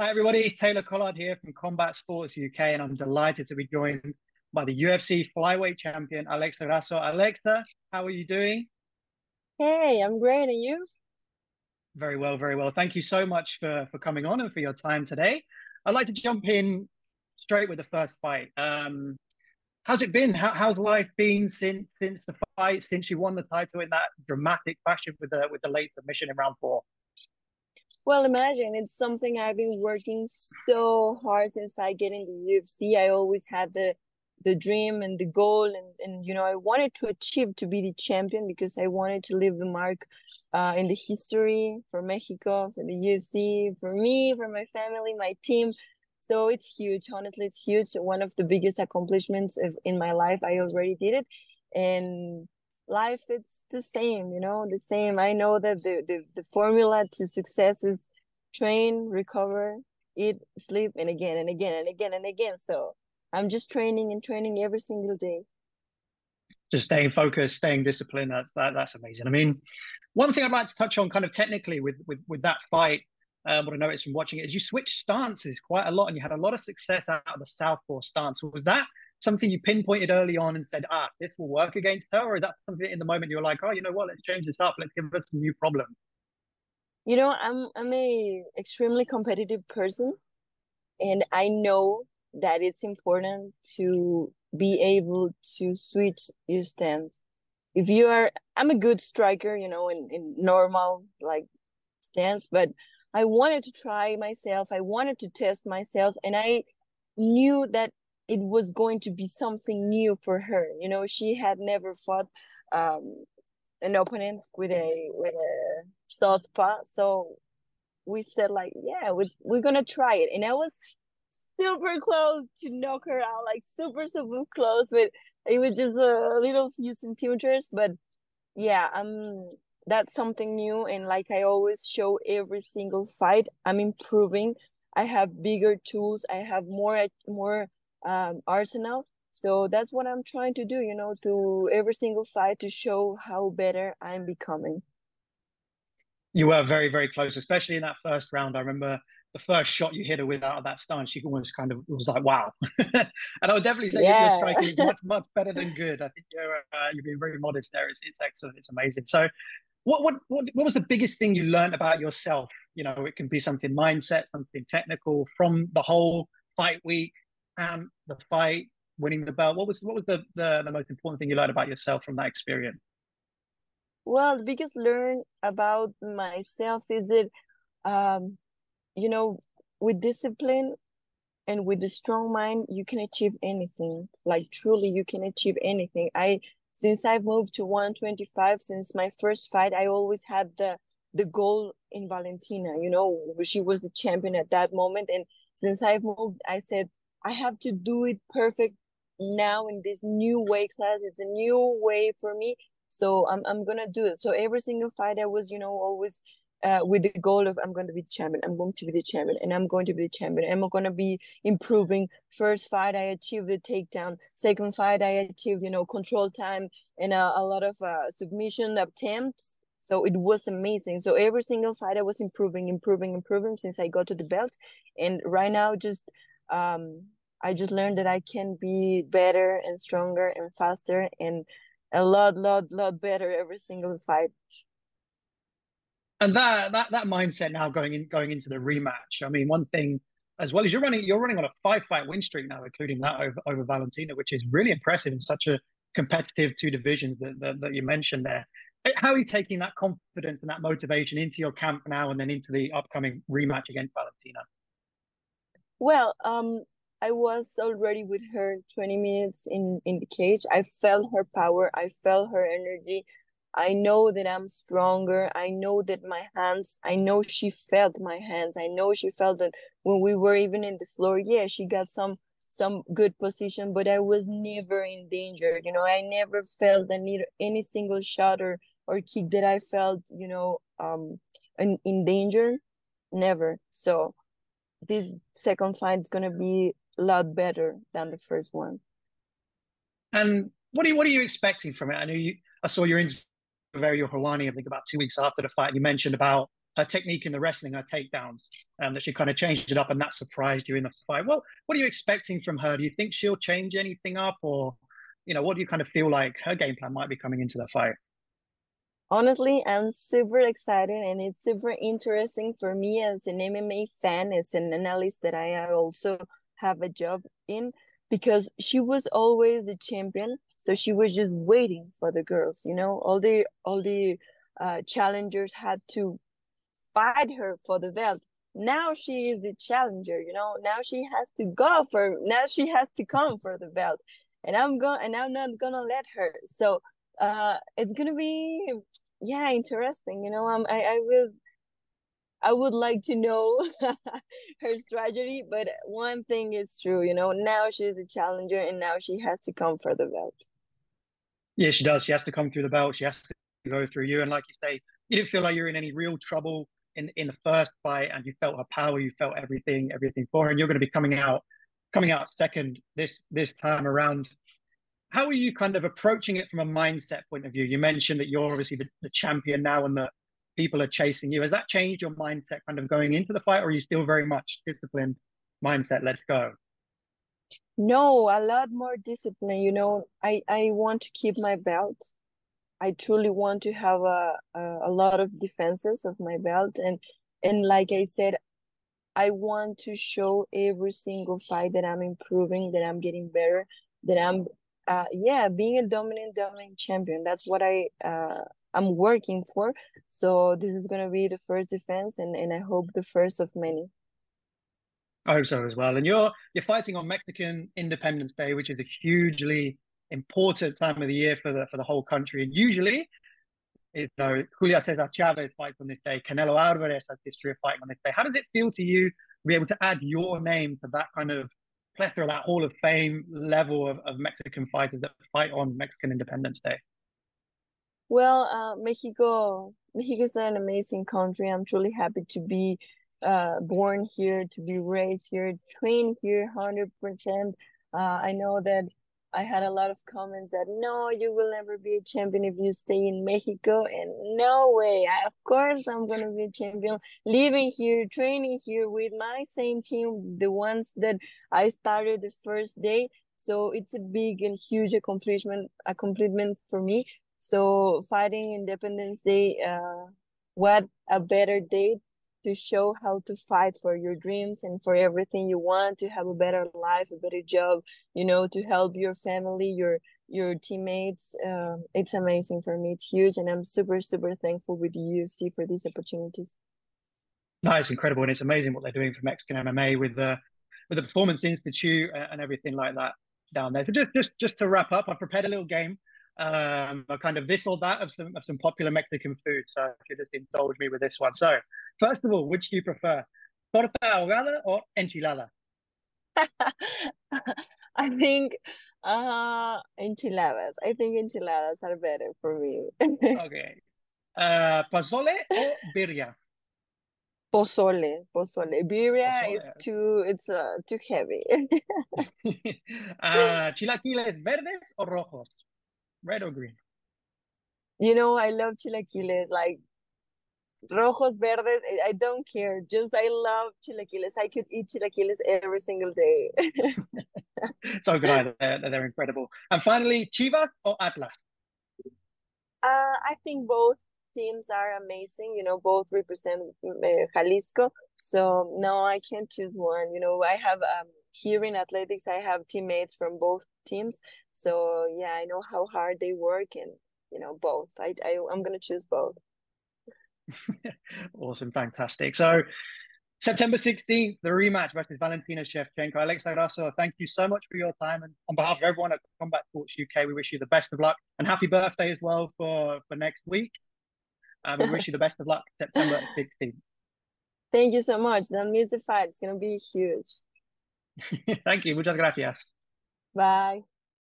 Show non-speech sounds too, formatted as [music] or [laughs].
Hi, everybody. It's Taylor Collard here from Combat Sports UK, and I'm delighted to be joined by the UFC flyweight champion, Alexa Grasso. Alexa, how are you doing? Hey, I'm great. And you? Very well, very well. Thank you so much for, for coming on and for your time today. I'd like to jump in straight with the first fight. Um, how's it been? How, how's life been since since the fight, since you won the title in that dramatic fashion with the with the late submission in round four? Well, imagine it's something I've been working so hard since I get in the UFC. I always had the the dream and the goal and, and you know i wanted to achieve to be the champion because i wanted to leave the mark uh, in the history for mexico for the ufc for me for my family my team. So it's huge honestly it's huge. One of the biggest accomplishments of, in my life i already did it. And life it's the same you know the same i know that the, the, the formula to success is train recover eat sleep and again and again and again and again so I'm just training and training every single day. Just staying focused, staying disciplined. That's that, that's amazing. I mean, one thing I'd like to touch on, kind of technically, with with with that fight, um, what I noticed from watching it is you switched stances quite a lot, and you had a lot of success out of the southpaw stance. Was that something you pinpointed early on and said, ah, this will work against her, or is that something in the moment you were like, oh, you know what, let's change this up, let's give us some new problem? You know, I'm I'm a extremely competitive person, and I know that it's important to be able to switch your stance. If you are, I'm a good striker, you know, in, in normal like stance, but I wanted to try myself. I wanted to test myself, and I knew that it was going to be something new for her. You know, she had never fought um, an opponent with a with a southpaw, so we said like, yeah, we, we're gonna try it. And I was super close to knock her out, like super, super close, but it was just a little few centimeters. But yeah, um, that's something new. And like I always show every single fight, I'm improving. I have bigger tools. I have more, more um, arsenal. So that's what I'm trying to do, you know, to every single fight to show how better I'm becoming. You were very, very close, especially in that first round. I remember the first shot you hit her with out of that stance, she almost kind of was like, "Wow!" [laughs] and I would definitely say yeah. your striking is much, [laughs] much better than good. I think you're uh, you're being very modest there. It's, it's excellent. It's amazing. So, what, what what what was the biggest thing you learned about yourself? You know, it can be something mindset, something technical from the whole fight week the fight, winning the belt. What was what was the the, the most important thing you learned about yourself from that experience? Well, the biggest learn about myself is that um, you know, with discipline and with a strong mind, you can achieve anything. Like truly, you can achieve anything. I since I've moved to 125, since my first fight, I always had the the goal in Valentina. You know, she was the champion at that moment, and since I've moved, I said I have to do it perfect now in this new weight class. It's a new way for me, so I'm I'm gonna do it. So every single fight, I was, you know, always uh, with the goal of I'm going to be the champion, I'm going to be the champion, and I'm going to be the champion. I'm going to be improving. First fight, I achieved the takedown. Second fight, I achieved you know control time and a lot of uh, submission attempts. So it was amazing. So every single fight, I was improving, improving, improving since I got to the belt, and right now, just um, I just learned that I can be better and stronger and faster and a lot, lot, lot better every single fight and that that that mindset now going in going into the rematch. I mean, one thing as well as you're running you're running on a five fight win streak now, including that over over Valentina, which is really impressive in such a competitive two divisions that, that, that you mentioned there. How are you taking that confidence and that motivation into your camp now and then into the upcoming rematch against Valentina? Well, um, I was already with her 20 minutes in, in the cage. I felt her power. I felt her energy. I know that I'm stronger. I know that my hands, I know she felt my hands. I know she felt that when we were even in the floor, yeah, she got some some good position, but I was never in danger. You know, I never felt any any single shot or or kick that I felt, you know, um in, in danger. Never. So this second fight is gonna be a lot better than the first one. And what are you what are you expecting from it? I know you I saw your Valeria Helwani, I think about two weeks after the fight, you mentioned about her technique in the wrestling, her takedowns, and that she kind of changed it up, and that surprised you in the fight. Well, what are you expecting from her? Do you think she'll change anything up, or you know, what do you kind of feel like her game plan might be coming into the fight? Honestly, I'm super excited, and it's super interesting for me as an MMA fan, as an analyst that I also have a job in, because she was always the champion. So she was just waiting for the girls, you know. All the all the uh, challengers had to fight her for the belt. Now she is the challenger, you know. Now she has to go for. Now she has to come for the belt, and I'm going. And I'm not gonna let her. So uh, it's gonna be yeah interesting. You know, um, I I will. I would like to know [laughs] her strategy, but one thing is true, you know, now she's a challenger and now she has to come for the belt. Yeah, she does. She has to come through the belt. She has to go through you. And like you say, you didn't feel like you're in any real trouble in in the first fight, and you felt her power, you felt everything, everything for her, and you're going to be coming out coming out second this this time around. How are you kind of approaching it from a mindset point of view? You mentioned that you're obviously the, the champion now, and that people are chasing you. Has that changed your mindset kind of going into the fight, or are you still very much disciplined mindset? Let's go. No, a lot more discipline. You know, I I want to keep my belt. I truly want to have a, a, a lot of defenses of my belt and and like I said, I want to show every single fight that I'm improving, that I'm getting better, that I'm uh yeah, being a dominant dominant champion. That's what I uh I'm working for. So this is gonna be the first defense and, and I hope the first of many. I hope so as well. And you're you're fighting on Mexican Independence Day, which is a hugely important time of the year for the for the whole country. And usually, you know, Julio Cesar Chavez fights on this day. Canelo Alvarez has history of fighting on this day. How does it feel to you to be able to add your name to that kind of plethora, that Hall of Fame level of, of Mexican fighters that fight on Mexican Independence Day? Well, uh, Mexico, Mexico is an amazing country. I'm truly happy to be uh, born here, to be raised here, trained here, hundred percent. Uh, I know that I had a lot of comments that no, you will never be a champion if you stay in Mexico, and no way. I, of course, I'm gonna be a champion. Living here, training here with my same team, the ones that I started the first day. So it's a big and huge accomplishment, accomplishment for me. So fighting Independence Day, uh, what a better day to show how to fight for your dreams and for everything you want to have a better life a better job you know to help your family your your teammates. Uh, it's amazing for me. It's huge and i'm super super thankful with the ufc for these opportunities. No incredible and it's amazing what they're doing for mexican mma with the with the performance institute and everything like that down there. So just just just to wrap up i prepared a little game um, a kind of this or that of some of some popular Mexican food. So if you just indulge me with this one. So first of all, which do you prefer, torta ahogada or enchilada? [laughs] I think uh enchiladas. I think enchiladas are better for me. [laughs] okay. Uh pozole or birria? Pozole, pozole. Birria pozole. is too it's uh too heavy. [laughs] uh chilaquiles verdes or rojos? Red or green? You know, I love chilaquiles, like rojos, verdes. I don't care. Just I love chilaquiles. I could eat chilaquiles every single day. [laughs] so good. They're, they're incredible. And finally, Chivas or Atlas? Uh, I think both teams are amazing. You know, both represent uh, Jalisco. So no, I can't choose one. You know, I have um here in athletics i have teammates from both teams so yeah i know how hard they work and you know both i, I i'm gonna choose both [laughs] awesome fantastic so September 16th, the rematch versus Valentina Shevchenko. Alexa Grasso, thank you so much for your time. And on behalf of everyone at Combat Sports UK, we wish you the best of luck and happy birthday as well for, for next week. Uh, we wish you the best of luck September [laughs] 16th. Thank you so much. Don't miss the fight. It's going to be huge. [laughs] Thank you. Muchas gracias. Bye.